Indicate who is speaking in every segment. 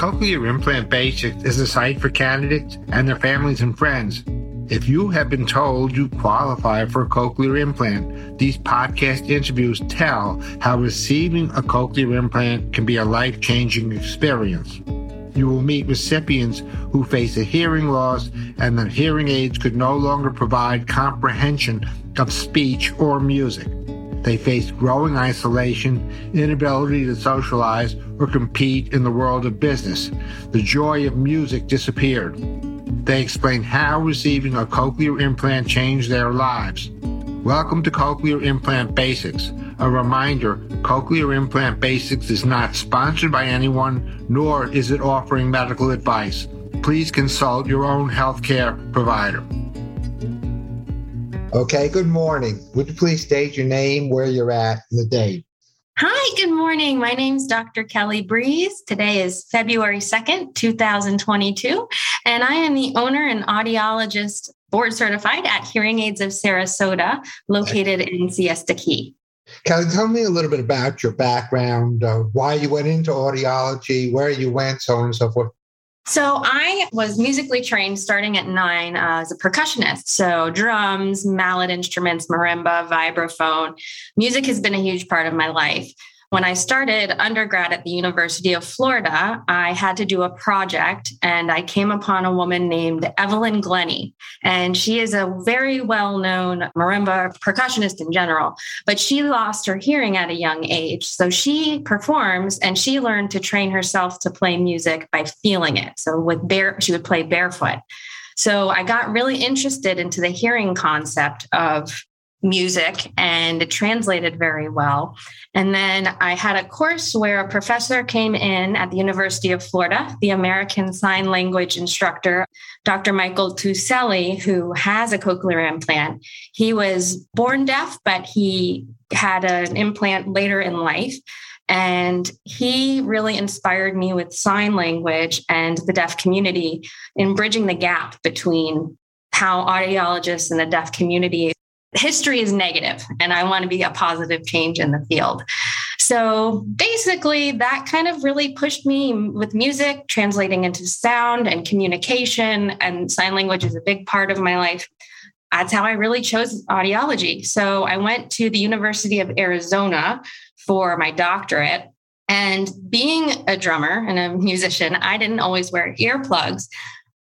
Speaker 1: Cochlear Implant Basics is a site for candidates and their families and friends. If you have been told you qualify for a cochlear implant, these podcast interviews tell how receiving a cochlear implant can be a life changing experience. You will meet recipients who face a hearing loss and that hearing aids could no longer provide comprehension of speech or music. They face growing isolation, inability to socialize, or compete in the world of business. The joy of music disappeared. They explain how receiving a cochlear implant changed their lives. Welcome to Cochlear Implant Basics. A reminder Cochlear Implant Basics is not sponsored by anyone, nor is it offering medical advice. Please consult your own healthcare provider. Okay, good morning. Would you please state your name, where you're at, and the date?
Speaker 2: Hi, good morning. My name is Dr. Kelly Breese. Today is February 2nd, 2022, and I am the owner and audiologist board certified at Hearing Aids of Sarasota, located in Siesta Key.
Speaker 1: Kelly, tell me a little bit about your background, uh, why you went into audiology, where you went, so on and so forth.
Speaker 2: So I was musically trained starting at nine uh, as a percussionist. So drums, mallet instruments, marimba, vibraphone. Music has been a huge part of my life. When I started undergrad at the University of Florida, I had to do a project and I came upon a woman named Evelyn Glennie. And she is a very well known marimba percussionist in general, but she lost her hearing at a young age. So she performs and she learned to train herself to play music by feeling it. So with bare, she would play barefoot. So I got really interested into the hearing concept of music and it translated very well. And then I had a course where a professor came in at the University of Florida, the American Sign Language instructor, Dr. Michael Tuselli, who has a cochlear implant. He was born deaf, but he had an implant later in life. And he really inspired me with sign language and the deaf community in bridging the gap between how audiologists and the deaf community history is negative and I want to be a positive change in the field. So basically, that kind of really pushed me with music, translating into sound and communication, and sign language is a big part of my life. That's how I really chose audiology. So I went to the University of Arizona for my doctorate. And being a drummer and a musician, I didn't always wear earplugs.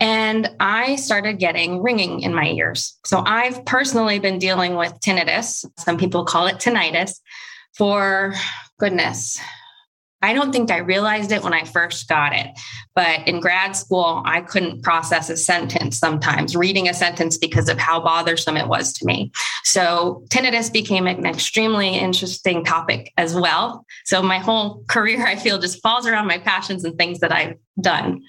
Speaker 2: And I started getting ringing in my ears. So I've personally been dealing with tinnitus. Some people call it tinnitus for goodness. I don't think I realized it when I first got it, but in grad school, I couldn't process a sentence sometimes, reading a sentence because of how bothersome it was to me. So, tinnitus became an extremely interesting topic as well. So, my whole career, I feel, just falls around my passions and things that I've done.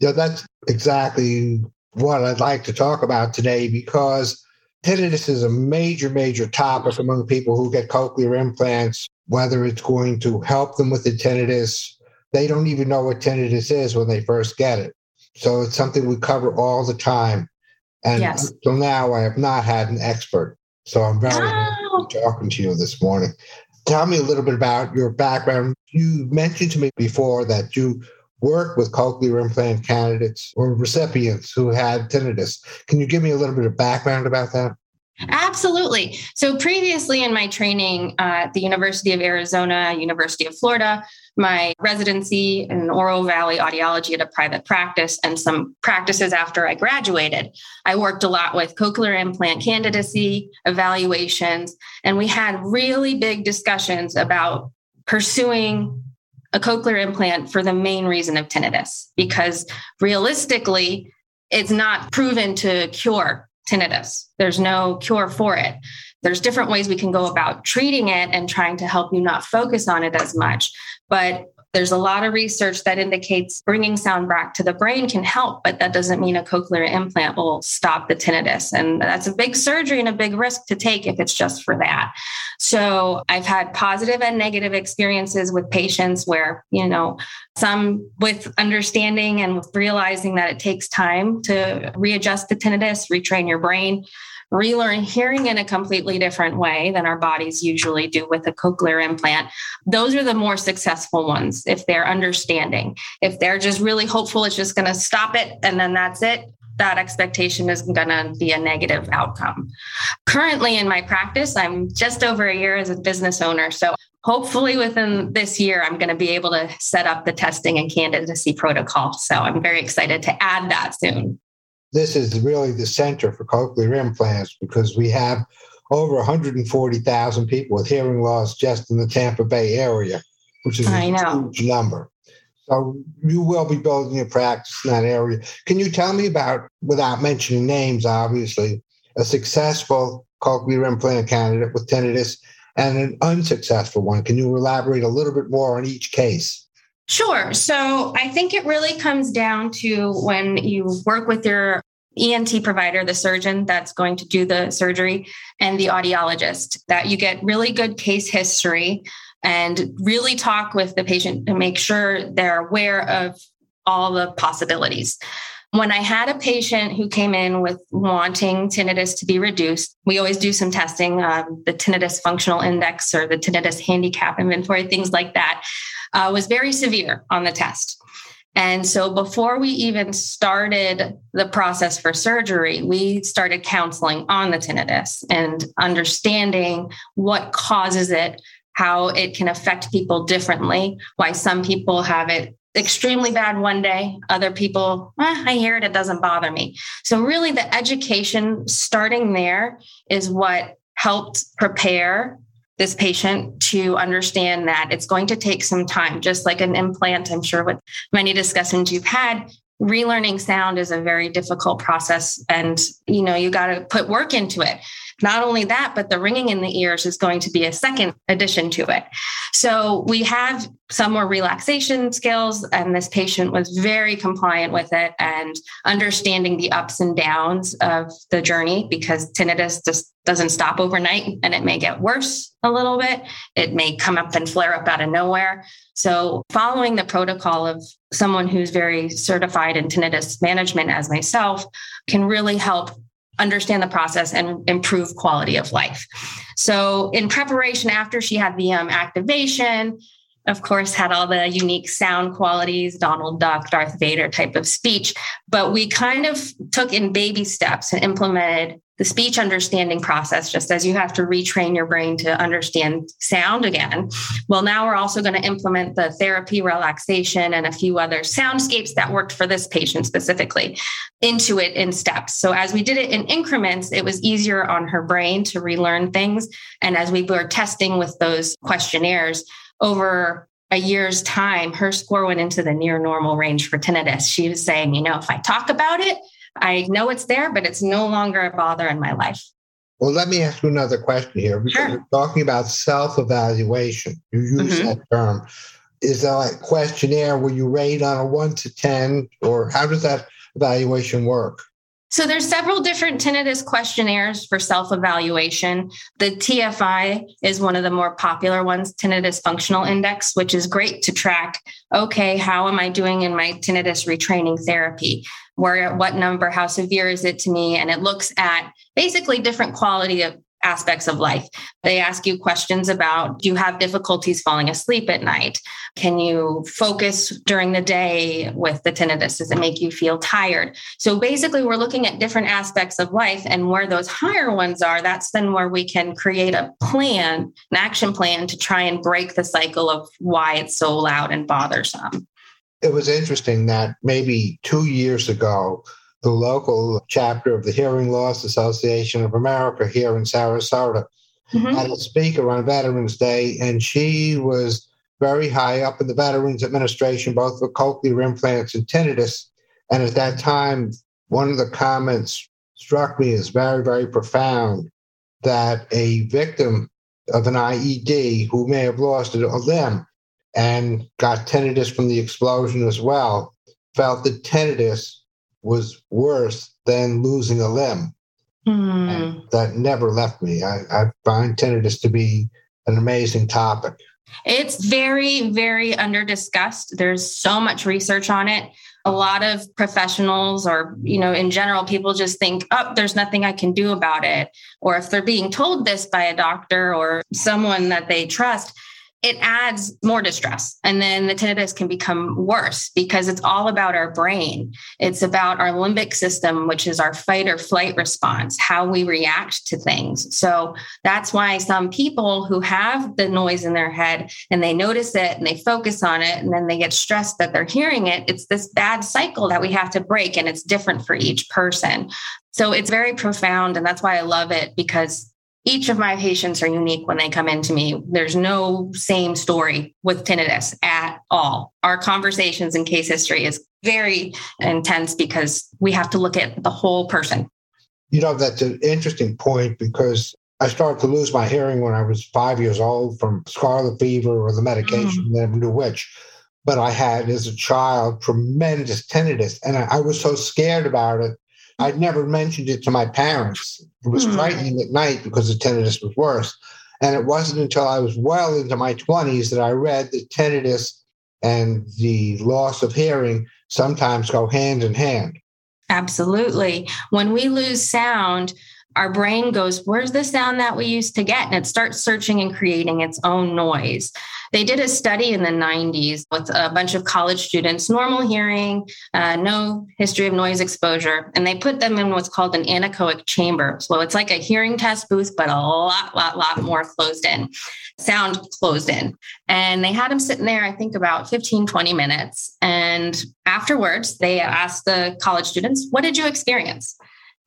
Speaker 1: Yeah, that's exactly what I'd like to talk about today because tinnitus is a major, major topic among people who get cochlear implants, whether it's going to help them with the tinnitus. They don't even know what tinnitus is when they first get it. So it's something we cover all the time. And yes. until now, I have not had an expert. So I'm very oh. talking to you this morning. Tell me a little bit about your background. You mentioned to me before that you work with cochlear implant candidates or recipients who had tinnitus. Can you give me a little bit of background about that?
Speaker 2: Absolutely. So, previously in my training at the University of Arizona, University of Florida, my residency in Oro Valley audiology at a private practice, and some practices after I graduated, I worked a lot with cochlear implant candidacy evaluations, and we had really big discussions about pursuing a cochlear implant for the main reason of tinnitus, because realistically, it's not proven to cure tinnitus. There's no cure for it. There's different ways we can go about treating it and trying to help you not focus on it as much. But there's a lot of research that indicates bringing sound back to the brain can help, but that doesn't mean a cochlear implant will stop the tinnitus. And that's a big surgery and a big risk to take if it's just for that. So I've had positive and negative experiences with patients where, you know, some with understanding and realizing that it takes time to readjust the tinnitus, retrain your brain relearn hearing in a completely different way than our bodies usually do with a cochlear implant. Those are the more successful ones if they're understanding. If they're just really hopeful it's just going to stop it and then that's it, that expectation is going to be a negative outcome. Currently, in my practice, I'm just over a year as a business owner. So, hopefully, within this year, I'm going to be able to set up the testing and candidacy protocol. So, I'm very excited to add that soon.
Speaker 1: This is really the center for cochlear implants because we have over 140,000 people with hearing loss just in the Tampa Bay area, which is a huge number. So you will be building a practice in that area. Can you tell me about, without mentioning names, obviously, a successful cochlear implant candidate with tinnitus and an unsuccessful one? Can you elaborate a little bit more on each case?
Speaker 2: Sure. So I think it really comes down to when you work with your ENT provider, the surgeon that's going to do the surgery, and the audiologist, that you get really good case history and really talk with the patient to make sure they're aware of all the possibilities. When I had a patient who came in with wanting tinnitus to be reduced, we always do some testing, um, the tinnitus functional index or the tinnitus handicap inventory, things like that, uh, was very severe on the test. And so before we even started the process for surgery, we started counseling on the tinnitus and understanding what causes it, how it can affect people differently, why some people have it extremely bad one day, other people, eh, I hear it, it doesn't bother me. So, really, the education starting there is what helped prepare this patient to understand that it's going to take some time, just like an implant. I'm sure with many discussions you've had, relearning sound is a very difficult process and you know you got to put work into it not only that, but the ringing in the ears is going to be a second addition to it. So we have some more relaxation skills, and this patient was very compliant with it and understanding the ups and downs of the journey because tinnitus just doesn't stop overnight and it may get worse a little bit. It may come up and flare up out of nowhere. So, following the protocol of someone who's very certified in tinnitus management as myself can really help understand the process and improve quality of life. So, in preparation, after she had the um, activation, of course, had all the unique sound qualities, Donald Duck, Darth Vader type of speech. But we kind of took in baby steps and implemented the speech understanding process, just as you have to retrain your brain to understand sound again. Well, now we're also going to implement the therapy, relaxation, and a few other soundscapes that worked for this patient specifically into it in steps. So, as we did it in increments, it was easier on her brain to relearn things. And as we were testing with those questionnaires over a year's time, her score went into the near normal range for tinnitus. She was saying, you know, if I talk about it, I know it's there, but it's no longer a bother in my life.
Speaker 1: Well, let me ask you another question here. Because sure. you're talking about self evaluation. You use mm-hmm. that term. Is that like questionnaire where you rate on a one to 10, or how does that evaluation work?
Speaker 2: So there's several different tinnitus questionnaires for self-evaluation. The TFI is one of the more popular ones, tinnitus functional index, which is great to track, okay, how am I doing in my tinnitus retraining therapy? Where what number, how severe is it to me? And it looks at basically different quality of aspects of life. They ask you questions about do you have difficulties falling asleep at night? Can you focus during the day with the tinnitus? Does it make you feel tired? So basically, we're looking at different aspects of life, and where those higher ones are, that's then where we can create a plan, an action plan to try and break the cycle of why it's so loud and bothersome.
Speaker 1: It was interesting that maybe two years ago, the local chapter of the Hearing Loss Association of America here in Sarasota, mm-hmm. had a speaker on Veterans Day, and she was very high up in the Veterans Administration, both for cochlear implants and tinnitus. And at that time, one of the comments struck me as very, very profound that a victim of an IED who may have lost a limb and got tinnitus from the explosion as well felt that tinnitus was worse than losing a limb. Mm. that never left me. I, I find tinnitus to be an amazing topic.
Speaker 2: It's very, very under discussed. There's so much research on it. a lot of professionals or you know in general people just think oh there's nothing i can do about it or if they're being told this by a doctor or someone that they trust it adds more distress. And then the tinnitus can become worse because it's all about our brain. It's about our limbic system, which is our fight or flight response, how we react to things. So that's why some people who have the noise in their head and they notice it and they focus on it and then they get stressed that they're hearing it, it's this bad cycle that we have to break and it's different for each person. So it's very profound. And that's why I love it because each of my patients are unique when they come into me. There's no same story with tinnitus at all. Our conversations and case history is very intense because we have to look at the whole person.
Speaker 1: You know, that's an interesting point because I started to lose my hearing when I was five years old from scarlet fever or the medication, mm. never knew which. But I had, as a child, tremendous tinnitus. And I, I was so scared about it I'd never mentioned it to my parents. It was mm-hmm. frightening at night because the tinnitus was worse. And it wasn't until I was well into my 20s that I read that tinnitus and the loss of hearing sometimes go hand in hand.
Speaker 2: Absolutely. When we lose sound, our brain goes, Where's the sound that we used to get? And it starts searching and creating its own noise. They did a study in the 90s with a bunch of college students, normal hearing, uh, no history of noise exposure, and they put them in what's called an anechoic chamber. So it's like a hearing test booth, but a lot, lot, lot more closed in, sound closed in. And they had them sitting there, I think about 15, 20 minutes. And afterwards, they asked the college students, What did you experience?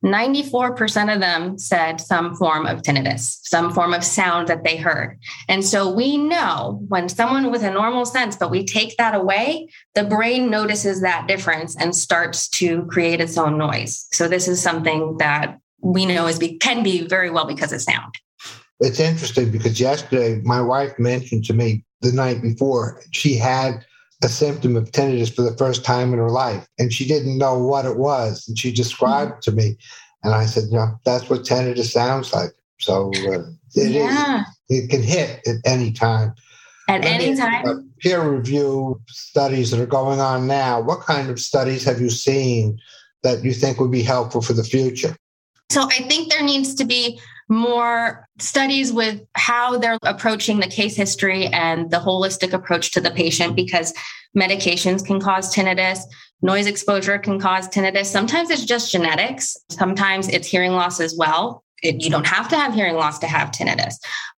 Speaker 2: 94% of them said some form of tinnitus, some form of sound that they heard. And so we know when someone with a normal sense, but we take that away, the brain notices that difference and starts to create its own noise. So this is something that we know is be, can be very well because of sound.
Speaker 1: It's interesting because yesterday my wife mentioned to me the night before she had a symptom of tinnitus for the first time in her life. And she didn't know what it was. And she described mm-hmm. to me. And I said, "Yeah, that's what tinnitus sounds like. So uh, it yeah. is, it can hit at any time.
Speaker 2: At any time.
Speaker 1: peer review studies that are going on now, what kind of studies have you seen that you think would be helpful for the future?
Speaker 2: So I think there needs to be more studies with how they're approaching the case history and the holistic approach to the patient because medications can cause tinnitus noise exposure can cause tinnitus. Sometimes it's just genetics. Sometimes it's hearing loss as well. It, you don't have to have hearing loss to have tinnitus.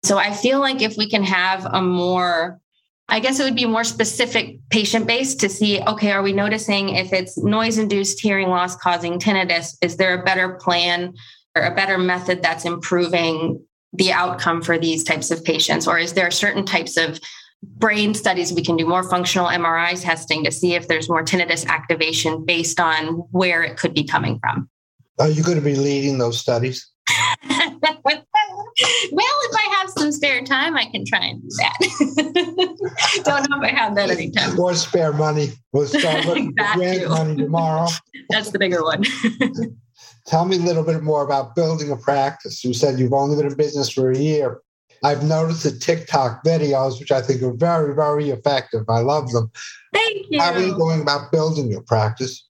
Speaker 2: So i feel like if we can have a more I guess it would be more specific patient based to see okay, are we noticing if it's noise induced hearing loss causing tinnitus? Is there a better plan or a better method that's improving the outcome for these types of patients? Or is there certain types of brain studies we can do more functional MRI testing to see if there's more tinnitus activation based on where it could be coming from?
Speaker 1: Are you going to be leading those studies?
Speaker 2: well, if I have some spare time, I can try and do that. Don't know if I have that anytime.
Speaker 1: Or spare money. We'll start looking for grant money tomorrow.
Speaker 2: That's the bigger one.
Speaker 1: Tell me a little bit more about building a practice. You said you've only been in business for a year. I've noticed the TikTok videos, which I think are very, very effective. I love them.
Speaker 2: Thank you.
Speaker 1: How are you going about building your practice?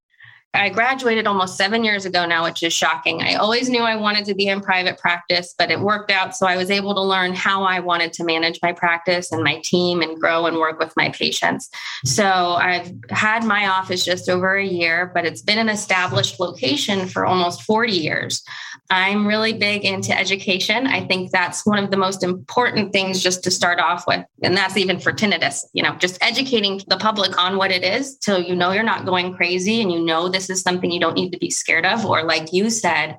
Speaker 2: I graduated almost seven years ago now, which is shocking. I always knew I wanted to be in private practice, but it worked out. So I was able to learn how I wanted to manage my practice and my team and grow and work with my patients. So I've had my office just over a year, but it's been an established location for almost 40 years. I'm really big into education. I think that's one of the most important things just to start off with. And that's even for tinnitus, you know, just educating the public on what it is so you know you're not going crazy and you know this is something you don't need to be scared of. Or, like you said,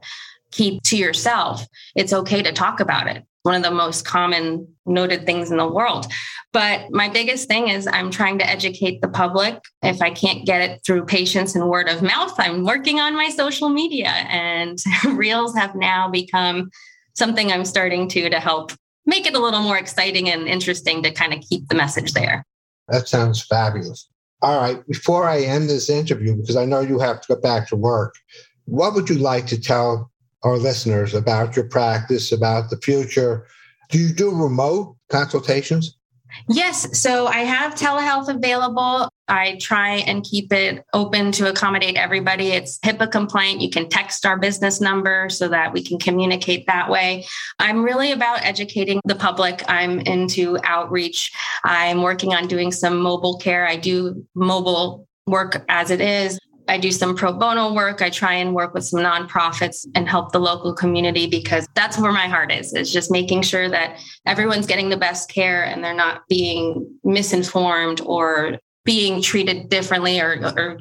Speaker 2: keep to yourself. It's okay to talk about it. One of the most common noted things in the world. But my biggest thing is I'm trying to educate the public. If I can't get it through patients and word of mouth, I'm working on my social media. And reels have now become something I'm starting to to help make it a little more exciting and interesting to kind of keep the message there.
Speaker 1: That sounds fabulous. All right, before I end this interview, because I know you have to get back to work, what would you like to tell our listeners about your practice, about the future? Do you do remote consultations?
Speaker 2: Yes. So I have telehealth available. I try and keep it open to accommodate everybody. It's HIPAA compliant. You can text our business number so that we can communicate that way. I'm really about educating the public. I'm into outreach. I'm working on doing some mobile care. I do mobile work as it is. I do some pro bono work. I try and work with some nonprofits and help the local community because that's where my heart is, It's just making sure that everyone's getting the best care and they're not being misinformed or being treated differently or, or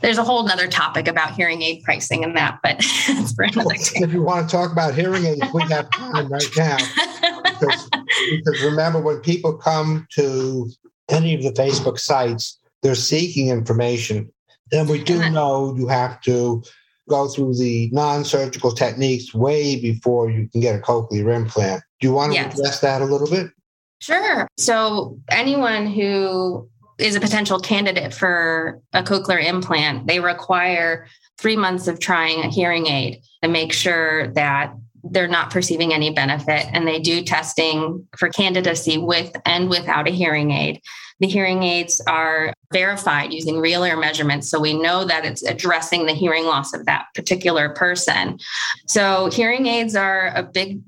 Speaker 2: there's a whole other topic about hearing aid pricing and that, but for another
Speaker 1: If you want to talk about hearing aids, we have time right now. Because, because remember, when people come to any of the Facebook sites, they're seeking information and we do know you have to go through the non-surgical techniques way before you can get a cochlear implant. Do you want to yes. address that a little bit?
Speaker 2: Sure. So anyone who is a potential candidate for a cochlear implant, they require three months of trying a hearing aid to make sure that they're not perceiving any benefit. And they do testing for candidacy with and without a hearing aid. The hearing aids are verified using real ear measurements. So we know that it's addressing the hearing loss of that particular person. So hearing aids are a big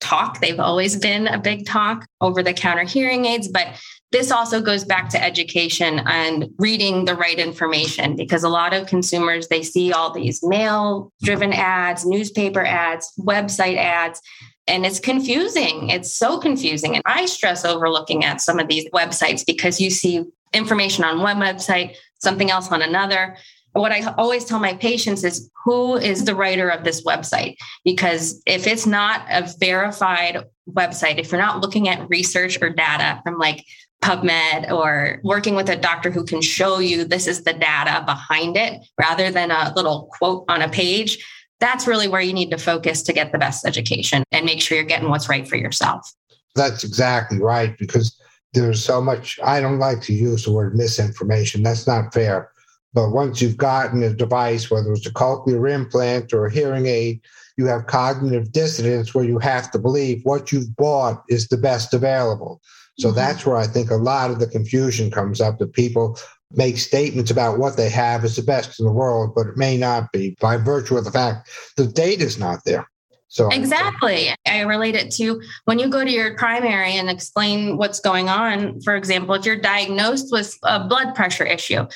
Speaker 2: talk. They've always been a big talk over the counter hearing aids, but this also goes back to education and reading the right information because a lot of consumers they see all these mail driven ads newspaper ads website ads and it's confusing. It's so confusing. And I stress over looking at some of these websites because you see information on one website, something else on another. What I always tell my patients is who is the writer of this website? Because if it's not a verified website, if you're not looking at research or data from like PubMed or working with a doctor who can show you this is the data behind it rather than a little quote on a page, that's really where you need to focus to get the best education and make sure you're getting what's right for yourself.
Speaker 1: That's exactly right because there's so much, I don't like to use the word misinformation. That's not fair. But once you've gotten a device, whether it's a cochlear implant or a hearing aid, you have cognitive dissonance where you have to believe what you've bought is the best available. So mm-hmm. that's where I think a lot of the confusion comes up that people make statements about what they have is the best in the world, but it may not be by virtue of the fact the data is not there. So
Speaker 2: exactly. I relate it to when you go to your primary and explain what's going on. For example, if you're diagnosed with a blood pressure issue,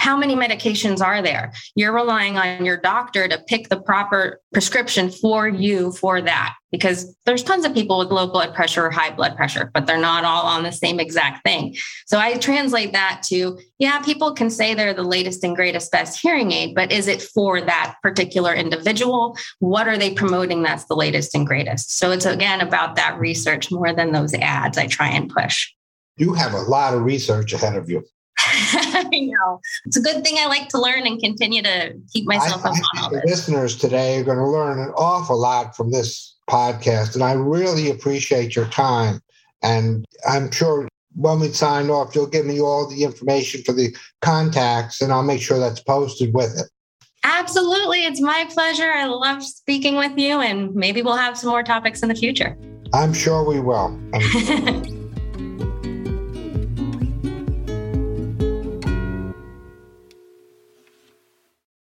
Speaker 2: how many medications are there? You're relying on your doctor to pick the proper prescription for you for that because there's tons of people with low blood pressure or high blood pressure, but they're not all on the same exact thing. So I translate that to yeah, people can say they're the latest and greatest best hearing aid, but is it for that particular individual? What are they promoting that's the latest and greatest? So it's again about that research more than those ads I try and push.
Speaker 1: You have a lot of research ahead of you.
Speaker 2: I know. It's a good thing I like to learn and continue to keep myself I, up on all
Speaker 1: this. Listeners today are going to learn an awful lot from this podcast, and I really appreciate your time. And I'm sure when we sign off, you'll give me all the information for the contacts, and I'll make sure that's posted with it.
Speaker 2: Absolutely. It's my pleasure. I love speaking with you, and maybe we'll have some more topics in the future.
Speaker 1: I'm sure we will.